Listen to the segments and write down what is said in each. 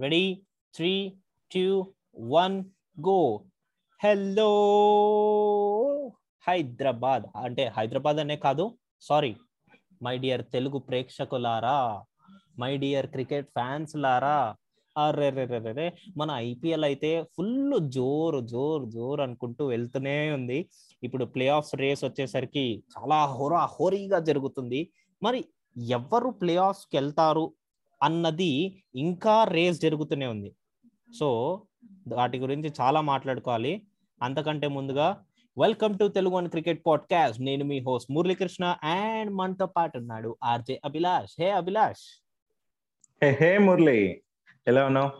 Ready? Three two one go hello Hyderabad. అంటే హైదరాబాద్ అనే కాదు. సారీ మై డియర్ తెలుగు ప్రేక్షకులారా మై డియర్ క్రికెట్ ఫ్యాన్స్ లారా అరే మన ఐపీఎల్ అయితే ఫుల్ జోరు జోరు జోరు అనుకుంటూ వెళ్తూనే ఉంది. ఇప్పుడు ప్లే ఆఫ్ రేస్ వచ్చేసరికి చాలా హోరా హోరీగా జరుగుతుంది. మరి ఎవరు ప్లే ఆఫ్స్కి వెళ్తారు? అన్నది ఇంకా రేస్ జరుగుతూనే ఉంది. సో వాటి గురించి చాలా మాట్లాడుకోవాలి. అంతకంటే ముందుగా welcome to Telugu one cricket podcast నేను మీ హోస్ట్ మురళీకృష్ణ అండ్ మనతో పాటు ఉన్నాడు RJ Abhilash. Hey Abhilash. Hey hey Murali. ఎలా ఉన్నావు?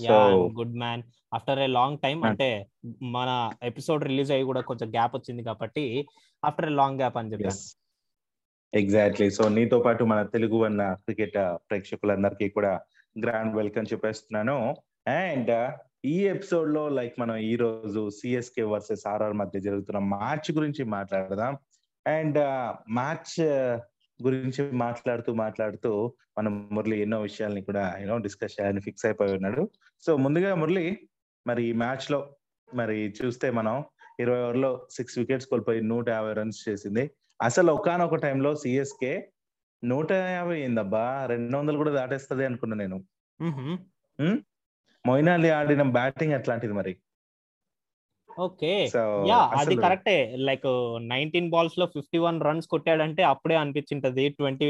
Yeah good man after a long time అంటే మన ఎపిసోడ్ రిలీజ్ అయ్యి కూడా కొంచెం గ్యాప్ వచ్చింది కాబట్టి ఆఫ్టర్ ఏ లాంగ్ గ్యాప్ అని చెప్పాను. ఎగ్జాక్ట్లీ సో నీతో పాటు మన తెలుగు అన్న క్రికెట్ ప్రేక్షకులందరికీ కూడా గ్రాండ్ వెల్కమ్ చెప్పేస్తున్నాను. అండ్ ఈ ఎపిసోడ్లో లైక్ మనం ఈ రోజు సిఎస్కే వర్సెస్ ఆర్ఆర్ మధ్య జరుగుతున్న మ్యాచ్ గురించి మాట్లాడదాం. అండ్ మ్యాచ్ గురించి మాట్లాడుతూ మాట్లాడుతూ మనం మురళి ఎన్నో విషయాల్ని కూడా యూనో డిస్కస్ చేయాలని ఫిక్స్ అయిపోయి ఉన్నాడు. సో ముందుగా మురళి మరి ఈ మ్యాచ్లో మరి చూస్తే మనం ఇరవై ఓవర్లో సిక్స్ వికెట్స్ కోల్పోయి నూట యాభై రన్స్ చేసింది. అసలు ఒకనొక టైంలో సిఎస్కే నూట యాభై అయిందబ్బా. రెండు వందలు కూడా దాటేస్తుంది అనుకున్నా నేను. మొయినాలి ఆడిన బ్యాటింగ్ అట్లాంటిది మరి. ఓకే. యా అది కరెక్టే. లైక్ నైన్టీన్ బాల్స్లో ఫిఫ్టీ వన్ రన్స్ కొట్టాడంటే అప్పుడే అనిపించింటది ట్వంటీ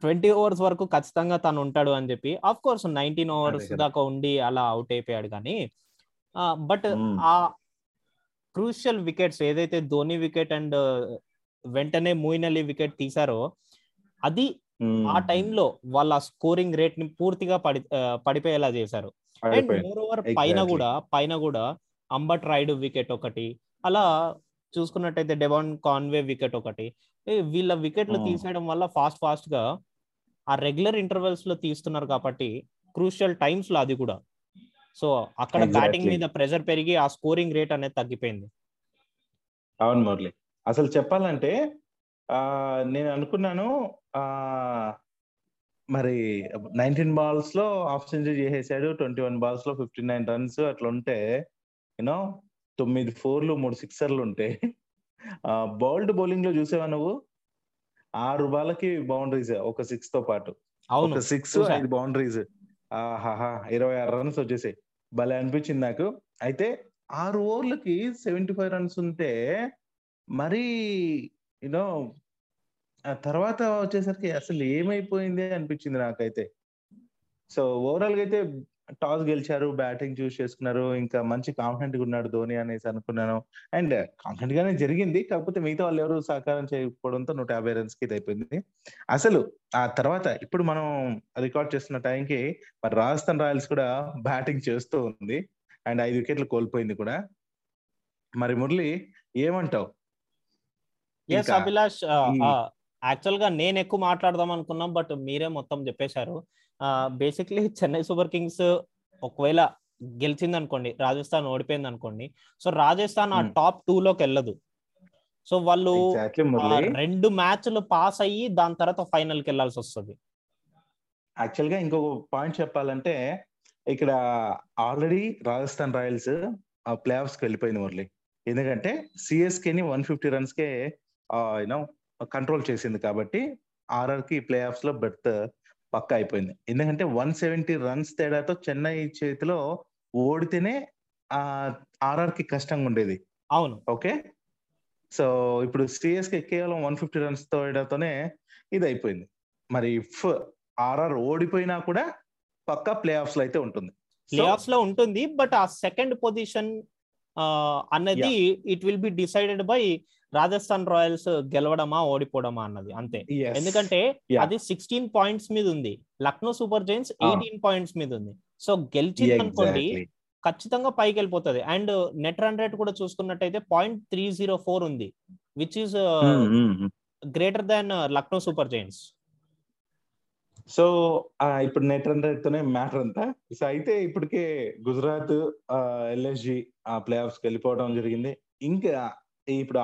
ట్వంటీ ఓవర్స్ వరకు ఖచ్చితంగా తను ఉంటాడు అని చెప్పి. ఆఫ్ కోర్స్ నైన్టీన్ ఓవర్స్ దాకా ఉండి అలా అవుట్ అయిపోయాడు కానీ బట్ ఆ క్రూషియల్ వికెట్స్ ఏదైతే ధోని వికెట్ అండ్ వెంటనే మూయిన్ అలీ వికెట్ తీసారో అది ఆ టైంలో వాళ్ళ స్కోరింగ్ రేట్ని పూర్తిగా పడి పడిపోయేలా చేశారు. అండ్ మోర్ ఓవర్ పైన కూడా పైన కూడా అంబట్ రైడ్ వికెట్ ఒకటి అలా చూసుకున్నట్టయితే డెవాన్ కాన్వే వికెట్ ఒకటి. వీళ్ళ వికెట్లు తీసేయడం వల్ల ఫాస్ట్ ఫాస్ట్గా ఆ రెగ్యులర్ ఇంటర్వెల్స్లో తీస్తున్నారు కాబట్టి క్రూషియల్ టైమ్స్లో అది కూడా. సో అక్కడ బ్యాటింగ్ మీద ప్రెషర్ పెరిగి ఆ స్కోరింగ్ రేట్ అనేది తగ్గిపోయింది. అవును మురళి. అసలు చెప్పాలంటే నేను అనుకున్నాను మరి నైన్టీన్ బాల్స్లో హాఫ్ సెంచరీ చేసేసాడు ట్వంటీ వన్ బాల్స్లో ఫిఫ్టీ నైన్ రన్స్ అట్లా ఉంటే యూనో తొమ్మిది ఫోర్లు మూడు సిక్సర్లు ఉంటే బౌల్డ్ బౌలింగ్లో చూసేవా నువ్వు? ఆరు బాలకి బౌండరీస్ ఒక సిక్స్తో పాటు. ఒక సిక్స్ ఐదు బౌండరీస్ ఆహాహా ఇరవై ఆరు రన్స్ వచ్చేసాయి. భలే అనిపించింది నాకు. అయితే ఆరు ఓవర్లకి సెవెంటీ ఫైవ్ రన్స్ ఉంటే మరి యూనో ఆ తర్వాత వచ్చేసరికి అసలు ఏమైపోయింది అనిపించింది నాకైతే. సో ఓవరాల్గా అయితే టాస్ గెలిచారు బ్యాటింగ్ చూస్ చేసుకున్నారు ఇంకా మంచి కాన్ఫిడెంట్గా ఉన్నాడు ధోని అనేసి అనుకున్నాను. అండ్ కాన్ఫిడెంట్ గానే జరిగింది. కాకపోతే మిగతా వాళ్ళు ఎవరు సహకారం చేయకపోవడంతో నూట యాభై రన్స్కి అయిపోయింది అసలు ఆ తర్వాత ఇప్పుడు మనం రికార్డ్ చేస్తున్న టైంకి మరి రాజస్థాన్ రాయల్స్ కూడా బ్యాటింగ్ చేస్తూ ఉంది. అండ్ ఐదు వికెట్లు కోల్పోయింది కూడా. మరి మురళి ఏమంటావు? ఎస్ అభిలాష్ యాక్చువల్గా నేను ఎక్కువ మాట్లాడదాం అనుకున్నాం బట్ మీరే మొత్తం చెప్పేశారు. బేసిక్లీ చెన్నై సూపర్ కింగ్స్ ఒకవేళ గెలిచింది అనుకోండి రాజస్థాన్ ఓడిపోయింది అనుకోండి సో రాజస్థాన్ ఆ టాప్ టూ లోకి వెళ్ళదు. సో వాళ్ళు రెండు మ్యాచ్లు పాస్ అయ్యి దాని తర్వాత ఫైనల్కి వెళ్ళాల్సి వస్తుంది. యాక్చువల్గా ఇంకొక పాయింట్ చెప్పాలంటే ఇక్కడ ఆల్రెడీ రాజస్థాన్ రాయల్స్ ప్లే ఆఫ్స్కి వెళ్ళిపోయింది మురళి. ఎందుకంటే సిఎస్కే ని వన్ ఫిఫ్టీ రన్స్ కే యూనో కంట్రోల్ చేసింది కాబట్టి ఆర్ఆర్కి ప్లే ఆఫ్స్లో బెర్త్ పక్క అయిపోయింది. ఎందుకంటే వన్ సెవెంటీ రన్స్ తేడాతో చెన్నై చేతిలో ఓడితేనే ఆ ఆర్ఆర్కి కష్టంగా ఉండేది. అవును. ఓకే? సో ఇప్పుడు సిఎస్కే కేవలం వన్ ఫిఫ్టీ రన్స్ తోడతోనే ఇది అయిపోయింది మరి ఇఫ్ ఆర్ఆర్ ఓడిపోయినా కూడా పక్క ప్లే ఆఫ్స్లో అయితే ఉంటుంది. ప్లే ఆఫ్స్లో ఉంటుంది బట్ ఆ సెకండ్ పొజిషన్ అన్నది it will be decided by Rajasthan Royals గెలవడమా ఓడిపోవడమా అన్నది అంతే. ఎందుకంటే అది సిక్స్టీన్ పాయింట్స్ మీద ఉంది. Lucknow Super Giants eighteen points మీద ఉంది. సో గెలిచింది అనుకోండి ఖచ్చితంగా పైకి వెళ్ళిపోతుంది. అండ్ నెట్ రన్ రేట్ కూడా చూసుకున్నట్టయితే పాయింట్ త్రీ జీరో ఫోర్ ఉంది which is greater than Lucknow Super Giants so ఇప్పుడు నెట్ రన్ రేట్ తోనే మ్యాటర్ అంతా. సో అయితే ఇప్పటికే గుజరాత్ ఎల్ఎస్జి ఆ ప్లే ఆఫ్స్ వెళ్ళిపోవడం జరిగింది. ఇంకా ఇప్పుడు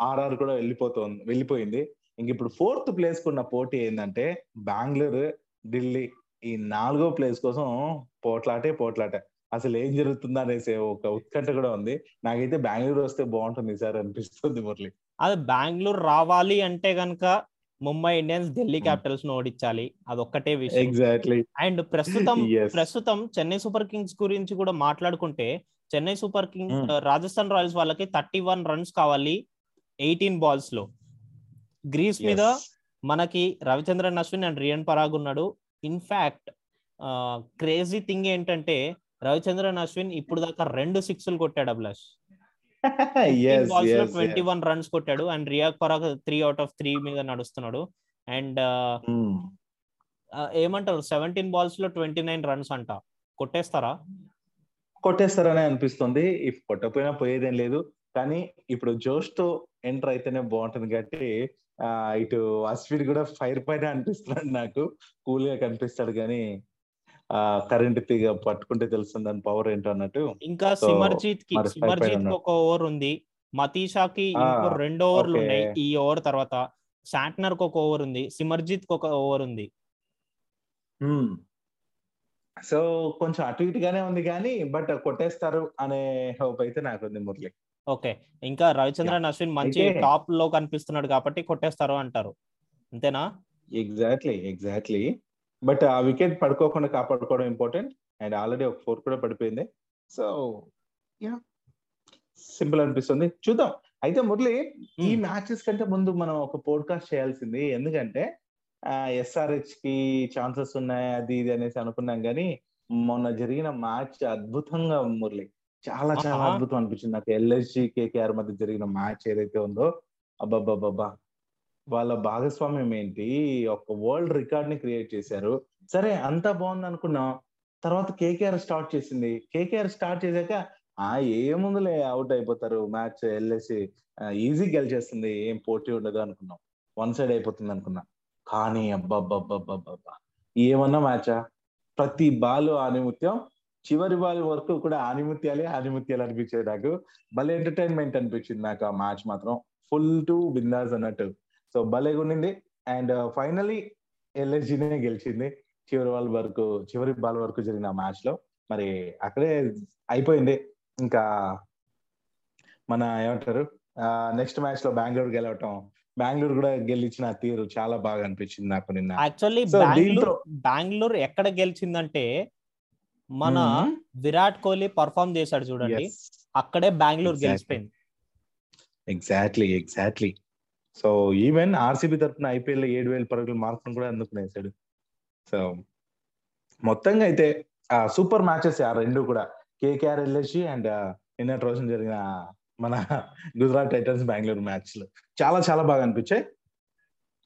ఆర్ఆర్ కూడా వెళ్ళిపోతుంది వెళ్ళిపోయింది. ఇంక ఇప్పుడు ఫోర్త్ ప్లేస్ కున్న పోటీ ఏంటంటే బెంగళూరు ఢిల్లీ. ఈ నాలుగో ప్లేస్ కోసం పోట్లాటే పోట్లాట. అసలు ఏం జరుగుతుందా అనేసి ఒక ఉత్కంఠ కూడా ఉంది. నాకైతే బెంగళూరు వస్తే బాగుంటుంది సార్ అనిపిస్తుంది మురళి. అదే బెంగళూరు రావాలి అంటే గనక ముంబై ఇండియన్స్ ఢిల్లీ క్యాపిటల్స్ను ఓడించాలి. అదొక్కటే విషయం. ఎగ్జాక్ట్లీ. అండ్ ప్రస్తుతం ప్రస్తుతం చెన్నై సూపర్ కింగ్స్ గురించి కూడా మాట్లాడుకుంటే Chennai Super Kings Rajasthan Royals వాళ్ళకి థర్టీ వన్ రన్స్ కావాలి ఎయిటీన్ బాల్స్లో. గ్రీస్ మీద మనకి రవిచంద్రన్ అశ్విన్ అండ్ రియన్ పరాగ్ ఉన్నాడు. ఇన్ఫాక్ట్ క్రేజీ థింగ్ ఏంటంటే రవిచంద్రన్ అశ్విన్ ఇప్పుడు దాకా రెండు సిక్స్లు కొట్టాడు అభిలాష్. ట్వంటీ వన్ రన్స్ కొట్టాడు and Riyan Parag three out of three మీద నడుస్తున్నాడు. అండ్ ఏమంటారు? సెవెంటీన్ బాల్స్లో ట్వంటీ నైన్ రన్స్ అంట. కొట్టేస్తారా? కొట్టేస్తారనే అనిపిస్తుంది. ఇఫ్ కొట్టకపోయినా పోయేదేం లేదు. కానీ ఇప్పుడు జోష్తో ఎంటర్ అయితేనే బాగుంటుంది కాబట్టి ఆ ఇటు అశ్విన్ కూడా ఫైర్ పైన అనిపిస్తున్నాడు నాకు. కూల్గా కనిపిస్తాడు కానీ ఆ కరెంట్ తీగ పట్టుకుంటే తెలుస్తుంది దాని పవర్ ఏంటో అన్నట్టు. ఇంకా సిమర్జీత్కి సిమర్జీత్ ఒక ఓవర్ ఉంది. మతీషాకి ఇంకో రెండు ఓవర్లు ఉన్నాయి ఈ ఓవర్ తర్వాత. శాట్నర్కి ఒక ఓవర్ ఉంది. సిమర్జీత్కి ఒక ఓవర్ ఉంది. సో కొంచెం అటు ఇటుగానే ఉంది కానీ బట్ కొట్టేస్తారు అనే హోప్ అయితే నాకు ఉంది మురళి. ఓకే. ఇంకా రవిచంద్రన్ అశ్విన్ మంచి టాప్లో కనిపిస్తున్నాడు కాబట్టి కొట్టేస్తారు అంటారు. అంతేనా? Exactly exactly. బట్ ఆ వికెట్ పడుకోకుండా కాపాడుకోవడం ఇంపార్టెంట్ అండ్ ఆల్రెడీ ఒక ఫోర్ కూడా పడిపోయింది. So yeah. సింపుల్ అనిపిస్తుంది. చూద్దాం. అయితే మురళి ఈ మ్యాచెస్ కంటే ముందు మనం ఒక పోడ్కాస్ట్ చేయాల్సింది ఎందుకంటే ఎస్ఆర్హెచ్కి ఛాన్సెస్ ఉన్నాయి అది ఇది అనేసి అనుకున్నాం కానీ మొన్న జరిగిన మ్యాచ్ అద్భుతంగా మురళి. చాలా చాలా అద్భుతం అనిపించింది నాకు. ఎల్ఎస్జి కేకేఆర్ మధ్య జరిగిన మ్యాచ్ ఏదైతే ఉందో అబ్బాబ్బాబ్బా వాళ్ళ భాగస్వామ్యం ఏంటి? ఒక వరల్డ్ రికార్డ్ని క్రియేట్ చేశారు. సరే అంతా బాగుంది అనుకున్నాం. తర్వాత కేకేఆర్ స్టార్ట్ చేసింది. కేకేఆర్ స్టార్ట్ చేశాక ఆ ఏముందులే అవుట్ అయిపోతారు మ్యాచ్ ఎల్ఎస్సి ఈజీ గెలిచేస్తుంది ఏం పోటీ ఉండదు అనుకున్నాం. వన్ సైడ్ అయిపోతుంది అనుకున్నా. కానీ అబ్బాబ్బాబ్బాబ్బా ఏమన్నా మ్యాచా? ప్రతి బాల్ ఆనిముత్యం చివరి బాల్ వరకు కూడా ఆనిముత్యాలే ఆనిముత్యాలు అనిపించేది నాకు. భలే ఎంటర్టైన్మెంట్ అనిపించింది నాకు ఆ మ్యాచ్ మాత్రం. ఫుల్ టు బిందాస్ అన్నట్టు. సో భలే ఉండింది అండ్ ఫైనలీ uh, ఎల్ఎస్జీనే గెలిచింది. చివరి బాల్ వరకు చివరి బాల్ వరకు జరిగిన మ్యాచ్లో మరి అక్కడే అయిపోయింది. ఇంకా మన ఏమంటారు? నెక్స్ట్ మ్యాచ్లో బెంగళూరు గెలవటం. బెంగళూరు కూడా గెలిచిన తీరు చాలా బాగా అనిపించింది నాకు నిన్న. యాక్చువల్లీ బెంగళూరు బెంగళూరు ఎక్కడ గెలిచిందంటే మన విరాట్ కోహ్లీ పర్ఫామ్ చేశాడు చూడండి. అక్కడే Bengaluru గెలిచిపోయింది. Exactly exactly so even RCB తరఫున ఐపీఎల్ ఏడు వేల పరుగుల మార్కును కూడా అందుకునేసాడు సో మొత్తంగా అయితే సూపర్ మ్యాచెస్ ఆ రెండు కూడా. కేకేఆర్ ఎల్ఎస్జి అండ్ నిన్నటి రోజున జరిగిన మన గుజరాత్ టైటన్స్ బెంగళూరు మ్యాచ్లు. చాలా చాలా బాగా అనిపించాయి.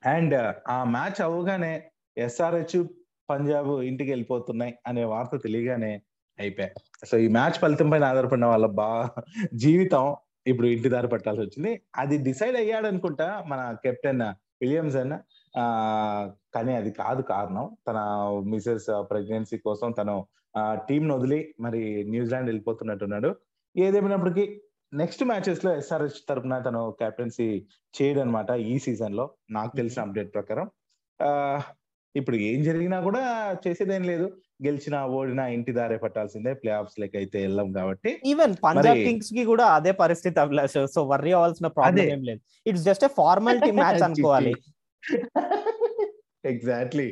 అండ్ ఆ మ్యాచ్ అవగానే ఎస్ఆర్హెచ్ పంజాబ్ ఇంటికి వెళ్ళిపోతున్నాయి అనే వార్త తెలియగానే అయిపోయాయి. సో ఈ మ్యాచ్ ఫలితం పైన ఆధారపడిన వాళ్ళ బా జీవితం ఇప్పుడు ఇంటి దారి పట్టాల్సి వచ్చింది. అది డిసైడ్ అయ్యాడు అనుకుంటా మన కెప్టెన్ విలియమ్స్ అన్న. ఆ కానీ అది కాదు కారణం. తన మిసెస్ ప్రెగ్నెన్సీ కోసం తను టీంను వదిలి మరి న్యూజిలాండ్ వెళ్ళిపోతున్నట్టున్నాడు. ఏదేమైనప్పటికీ నెక్స్ట్ మ్యాచెస్లో ఎస్ఆర్హెచ్ తరఫున తను కెప్టెన్సీ చేయడు అనమాట ఈ సీజన్లో నాకు తెలిసిన అప్డేట్ ప్రకారం. ఇప్పుడు ఏం జరిగినా కూడా చేసేదేం లేదు. గెలిచిన ఓడినా ఇంటి దారే పట్టాల్సిందే. ప్లే ఆఫ్స్ లెక్క అయితే వెళ్ళాం కాబట్టి. ఈవెన్ పంజాబ్ కింగ్స్కి కూడా అదే పరిస్థితి అభిలాష్ సో వర్రీ అవ్వాల్సిన ప్రాబ్లం ఏం లేదు. ఇట్స్ జస్ట్ ఫార్మాలిటీ మ్యాచ్ అనుకోవాలి. ఎగ్జాక్ట్లీ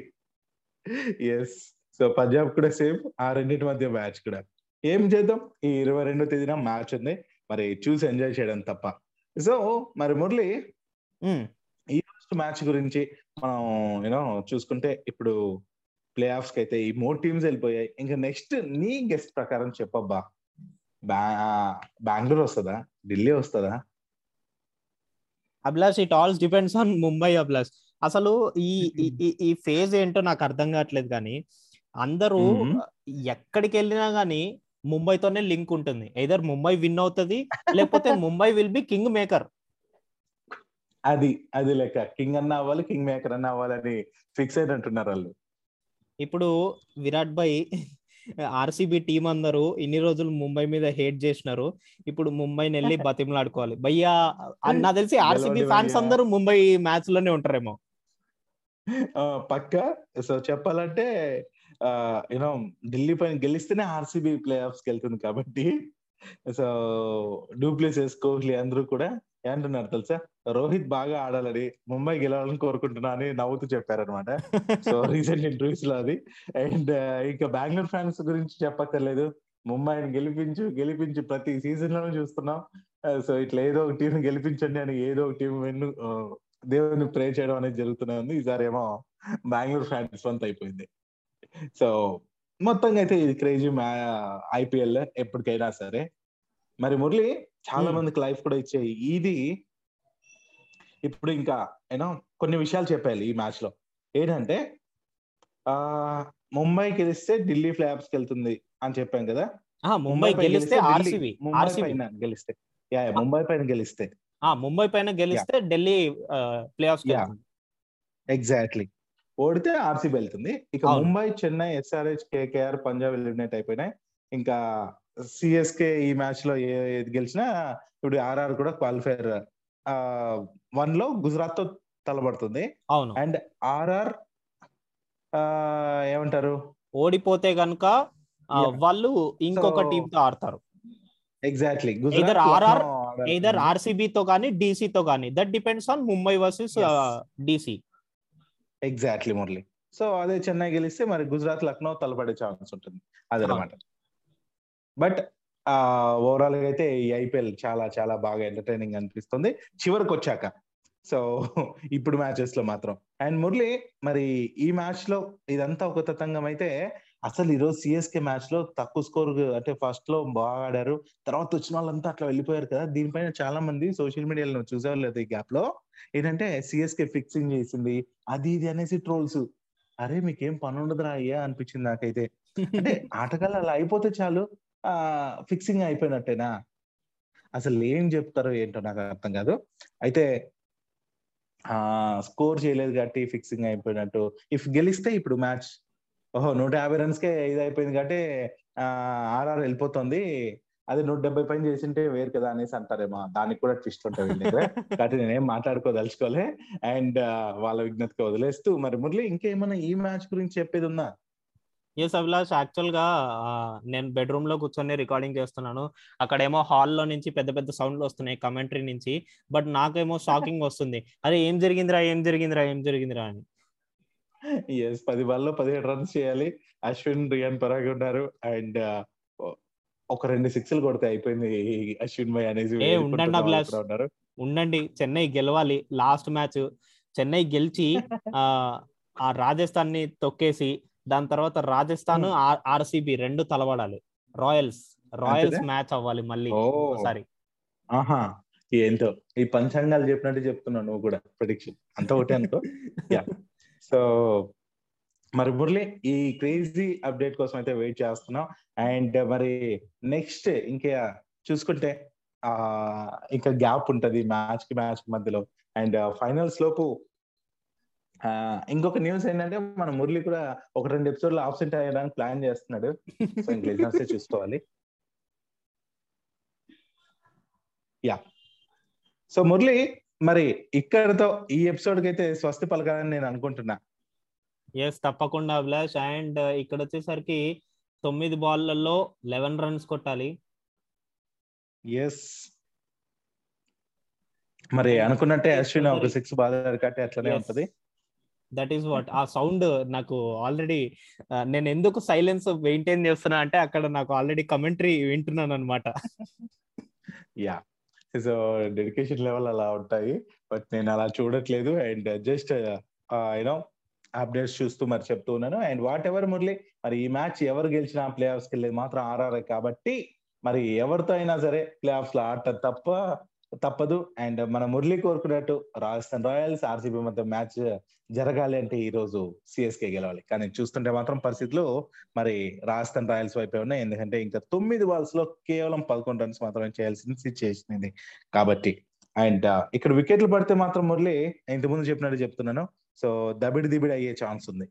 ఎస్ సో పంజాబ్ కూడా సేమ్ ఆ రెండింటి మధ్య మ్యాచ్ కూడా. ఏం చేద్దాం? ఈ ఇరవై రెండో తేదీన మ్యాచ్ ఉంది. మరి చూసి ఎంజాయ్ చేయడం తప్ప. సో మరి మురళి ఈ ఫస్ట్ మ్యాచ్ గురించి మనం యూనో చూసుకుంటే ఇప్పుడు ప్లే ఆఫ్స్కి అయితే ఈ మూడు టీమ్స్ వెళ్ళిపోయాయి. ఇంకా నెక్స్ట్ నీ గెస్ట్ ప్రకారం చెప్పబ్బా. బెంగళూరు వస్తుందా? ఢిల్లీ వస్తుందా? Abhilash it all depends on Mumbai Abhilash. అసలు ఈ ఈ ఫేజ్ ఏంటో నాకు అర్థం కావట్లేదు కానీ అందరూ ఎక్కడికి వెళ్ళినా గానీ ముంబైతోనే లింక్ ఉంటుంది. ఐదర్ ముంబై విన్ అవుతుంది లేకపోతే Mumbai will be king maker. అది అది లెక్క. కింగ్ అన్న అవ్వాలి కింగ్ మేకర్ అన్న అవ్వాలని ఫిక్స్ అయినట్టున్నారు వాళ్ళు. ఇప్పుడు విరాట్ భాయ్ ఆర్సీబీ టీం అందరూ ఇన్ని రోజులు ముంబై మీద హేట్ చేసినారు. ఇప్పుడు ముంబైని వెళ్ళి బతిమలాడుకోవాలి. భయ్యా నాకు తెలిసి ఆర్సీబీ ఫ్యాన్స్ అందరూ ముంబై మ్యాచ్లోనే ఉంటారేమో పక్క? సో చెప్పాలంటే యూనో ఢిల్లీ పైన గెలిస్తేనే ఆర్సీబీ ప్లే ఆఫ్స్ వెళ్తుంది కాబట్టి. సో డూప్లేసెస్ కోహ్లీ అందరూ కూడా ఏమంటున్నారు తెలుసా? రోహిత్ బాగా ఆడాలని ముంబై గెలవాలని కోరుకుంటున్నా అని నవ్వుతూ చెప్పారనమాట సో రీసెంట్ ఇంటర్వ్యూస్లో అది. అండ్ ఇంకా బెంగళూరు ఫ్యాన్స్ గురించి చెప్పక్కర్లేదు. ముంబైని గెలిపించు గెలిపించు ప్రతి సీజన్ లోనూ చూస్తున్నాం. సో ఇట్లా ఏదో ఒక టీం గెలిపించండి అని ఏదో ఒక టీం వెన్ను దేవుని ప్రే చేయడం అనేది జరుగుతూనే ఉంది. ఈసారి ఏమో బెంగళూరు ఫ్యాన్స్ వంత అయిపోయింది సో మొత్తంగా అయితే ఇది క్రేజీ ఐపీఎల్ ఎప్పటికైనా సరే. మరి మురళి చాలా మందికి లైఫ్ కూడా ఇచ్చే ఇది ఇప్పుడు ఇంకా యూనో కొన్ని విషయాలు చెప్పాలి ఈ మ్యాచ్లో ఏంటంటే ఆ ముంబై గెలిస్తే ఢిల్లీ ఫ్లాప్స్ వెళ్తుంది అని చెప్పాం కదా. ముంబై గెలిస్తే ఆర్సీబీ ముంబై పైన గెలిస్తే. యా ముంబై పైన గెలిస్తే. ముంబై పైన గెలిస్తే ఢిల్లీ ప్లే ఆఫ్ ఎగ్జాక్ట్లీ. ఓడితే ఆర్సీబీ వెళ్తుంది. ఇక Mumbai Chennai SRH KKR Punjab eliminate అయిపోయినాయి. ఇంకా సిఎస్కే ఈ మ్యాచ్లో ఏది గెలిచినా ఇప్పుడు ఆర్ఆర్ కూడా క్వాలిఫైర్ వన్లో గుజరాత్తో తలబడుతుంది అవును. అండ్ ఆర్ఆర్ ఏమంటారు? ఓడిపోతే గనుక వాళ్ళు ఇంకొక టీమ్తో ఆడతారు. Exactly either RR either RCB తో కానీ డీసీ తో కానీ that depends on Mumbai versus DC exactly Murali so అదే చెన్నై గెలిస్తే మరి గుజరాత్ లక్నో తలపడే ఛాన్స్ ఉంటుంది. అదనమాట. బట్ ఓవరాల్గా అయితే ఈ ఐపీఎల్ చాలా చాలా బాగా ఎంటర్టైనింగ్ అనిపిస్తుంది. చివరికి వచ్చాక. సో ఇప్పుడు మ్యాచెస్లో మాత్రం. అండ్ మురళి మరి ఈ మ్యాచ్లో ఇదంతా ఒక తతంగం అయితే అసలు ఈరోజు సిఎస్కే మ్యాచ్లో తక్కువ స్కోర్ అంటే ఫస్ట్లో బాగా ఆడారు. తర్వాత వచ్చిన వాళ్ళంతా అట్లా వెళ్ళిపోయారు కదా. దీనిపైన చాలా మంది సోషల్ మీడియాలో చూసేవాళ్ళు ఈ గ్యాప్లో. ఏంటంటే సిఎస్కే ఫిక్సింగ్ చేసింది అది ఇది అనేసి ట్రోల్స్ అరే మీకేం పని ఉండదురా అయ్యా అనిపించింది నాకైతే. అంటే ఆటగాళ్ళు అలా అయిపోతే చాలు. ఆ ఫిక్సింగ్ అయిపోయినట్టేనా? అసలు ఏం చెప్తారో ఏంటో నాకు అర్థం కాదు. అయితే ఆ స్కోర్ చేయలేదు కాబట్టి ఫిక్సింగ్ అయిపోయినట్టు. ఇఫ్ గెలిస్తే ఇప్పుడు మ్యాచ్ ఓహో నూట యాభై రన్స్ కే ఇది అయిపోయింది కాబట్టి ఆర్ఆర్ వెళ్ళిపోతుంది. అది నూట డెబ్బై పైన చేసింటే వేరు కదా అనేసి అంటారేమో. దానికి కూడా ట్విస్ట్ ఉంటుంది కాబట్టి నేనేం మాట్లాడుకోదలుచుకోలే. అండ్ వాళ్ళ విజ్ఞతకి వదిలేస్తూ మరి మురళి ఇంకేమన్నా ఈ మ్యాచ్ గురించి చెప్పేది ఉందా? ఎస్ అభిలాష్. యాక్చువల్గా నేను బెడ్రూమ్లో కూర్చొని రికార్డింగ్ చేస్తున్నాను. అక్కడేమో హాల్లో నుంచి పెద్ద పెద్ద సౌండ్లు వస్తున్నాయి కమెంటరీ నుంచి. బట్ నాకేమో షాకింగ్ వస్తుంది. అరే ఏం జరిగిందిరా ఏం జరిగిందిరా ఏం జరిగిందిరా అని. ఎస్ పది బాల్లో పదిహేడు రన్స్ చేయాలి. అశ్విన్ రియాన్ పరాగ్ ఉన్నారు. అండ్ ఒక రెండు సిక్స్లు కొడితే అయిపోయింది అశ్విన్ భాయ్ అనేసి ఉండండి అభిలాష్. ఉండండి. చెన్నై గెలవాలి. లాస్ట్ మ్యాచ్ చెన్నై గెలిచి ఆ రాజస్థాన్ని తొక్కేసి దాని తర్వాత రాజస్థాన్ ఆర్సీబీ రెండు తలబడాలి రాయల్స్ రాయల్స్ మ్యాచ్ అవ్వాలి మళ్ళీ ఒకసారి ఆహా. ఏంటో? ఈ పంచాంగాలు చెప్పినట్టు చెప్తున్నావు నువ్వు కూడా. ప్రొడిక్షన్ అంత ఒకటే అనుకో. సో మరి మురళి ఈ క్రేజీ అప్డేట్ కోసం అయితే వెయిట్ చేస్తున్నాం. అండ్ మరి నెక్స్ట్ ఇంకా చూసుకుంటే ఆ ఇంకా గ్యాప్ ఉంటది మ్యాచ్కి మ్యాచ్ మధ్యలో. అండ్ ఫైనల్స్ లోపు ఇంకొక న్యూస్ ఏంటంటే మన మురళి కూడా ఒక రెండు ఎపిసోడ్లో ఆబ్సెంట్ అయ్యడానికి ప్లాన్ చేస్తున్నాడు. సో ఇంక చూసుకోవాలి. యా. సో మురళి మరి ఇక్కడతో ఈ ఎపిసోడ్కి అయితే స్వస్తి పలకాలని నేను అనుకుంటున్నా. ఎస్ తప్పకుండా అభిలాష్. అండ్ ఇక్కడ వచ్చేసరికి తొమ్మిది బాల్లలో లెవెన్ రన్స్ కొట్టాలి. ఎస్ మరి అనుకున్నట్టే అశ్విన్ ఒక సిక్స్ బాధారు కాబట్టి అట్లనే ఉంటది. దట్ ఈస్ వాట్ ఆ సౌండ్ నాకు ఆల్రెడీ నేను ఎందుకు సైలెన్స్ మెయింటైన్ చేస్తున్నా అంటే అక్కడ నాకు ఆల్రెడీ కమెంటరీ వింటున్నాను అనమాట యా డెడికేషన్ లెవెల్ అలా ఉంటాయి. బట్ నేను అలా చూడట్లేదు. అండ్ జస్ట్ యూనో అప్డేట్స్ చూస్తూ మరి చెప్తూ ఉన్నాను. అండ్ వాట్ ఎవర్ మురళి మరి ఈ మ్యాచ్ ఎవరు గెలిచినా ప్లే ఆఫ్స్కి వెళ్ళేది మాత్రం ఆర్ఆర్ కాబట్టి మరి ఎవరితో అయినా సరే ప్లే ఆఫ్స్లో ఆడటం తప్ప తప్పదు. అండ్ మన మురళి కోరుకున్నట్టు రాజస్థాన్ రాయల్స్ ఆర్సీబీ మధ్య మ్యాచ్ జరగాలి అంటే ఈ రోజు సిఎస్కే గెలవాలి. కానీ చూస్తుంటే మాత్రం పరిస్థితులు మరి రాజస్థాన్ రాయల్స్ వైపే ఉన్నాయి. ఎందుకంటే ఇంకా తొమ్మిది బాల్స్లో కేవలం పదకొండు రన్స్ మాత్రమే చేయాల్సిన సిచ్యుయేషన్ ఇది. కాబట్టి అండ్ ఇక్కడ వికెట్లు పడితే మాత్రం మురళి ఇంతకుముందు చెప్పినట్టు చెప్తున్నాను. సో దబిడి దిబిడి అయ్యే ఛాన్స్ ఉంది.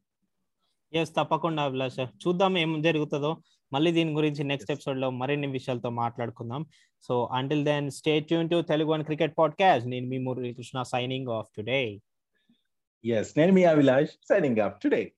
ఎస్ తప్పకుండా అభిలాష. చూద్దాం ఏం జరుగుతుందో. మళ్ళీ దీని గురించి నెక్స్ట్ ఎపిసోడ్లో మరిన్ని విషయాలతో మాట్లాడుకుందాం. So until then stay tune to Telugu one cricket podcast నేను మీ Murali Krishna signing off today yes నేను మీ అభిలాష్ సైనింగ్ ఆఫ్ టుడే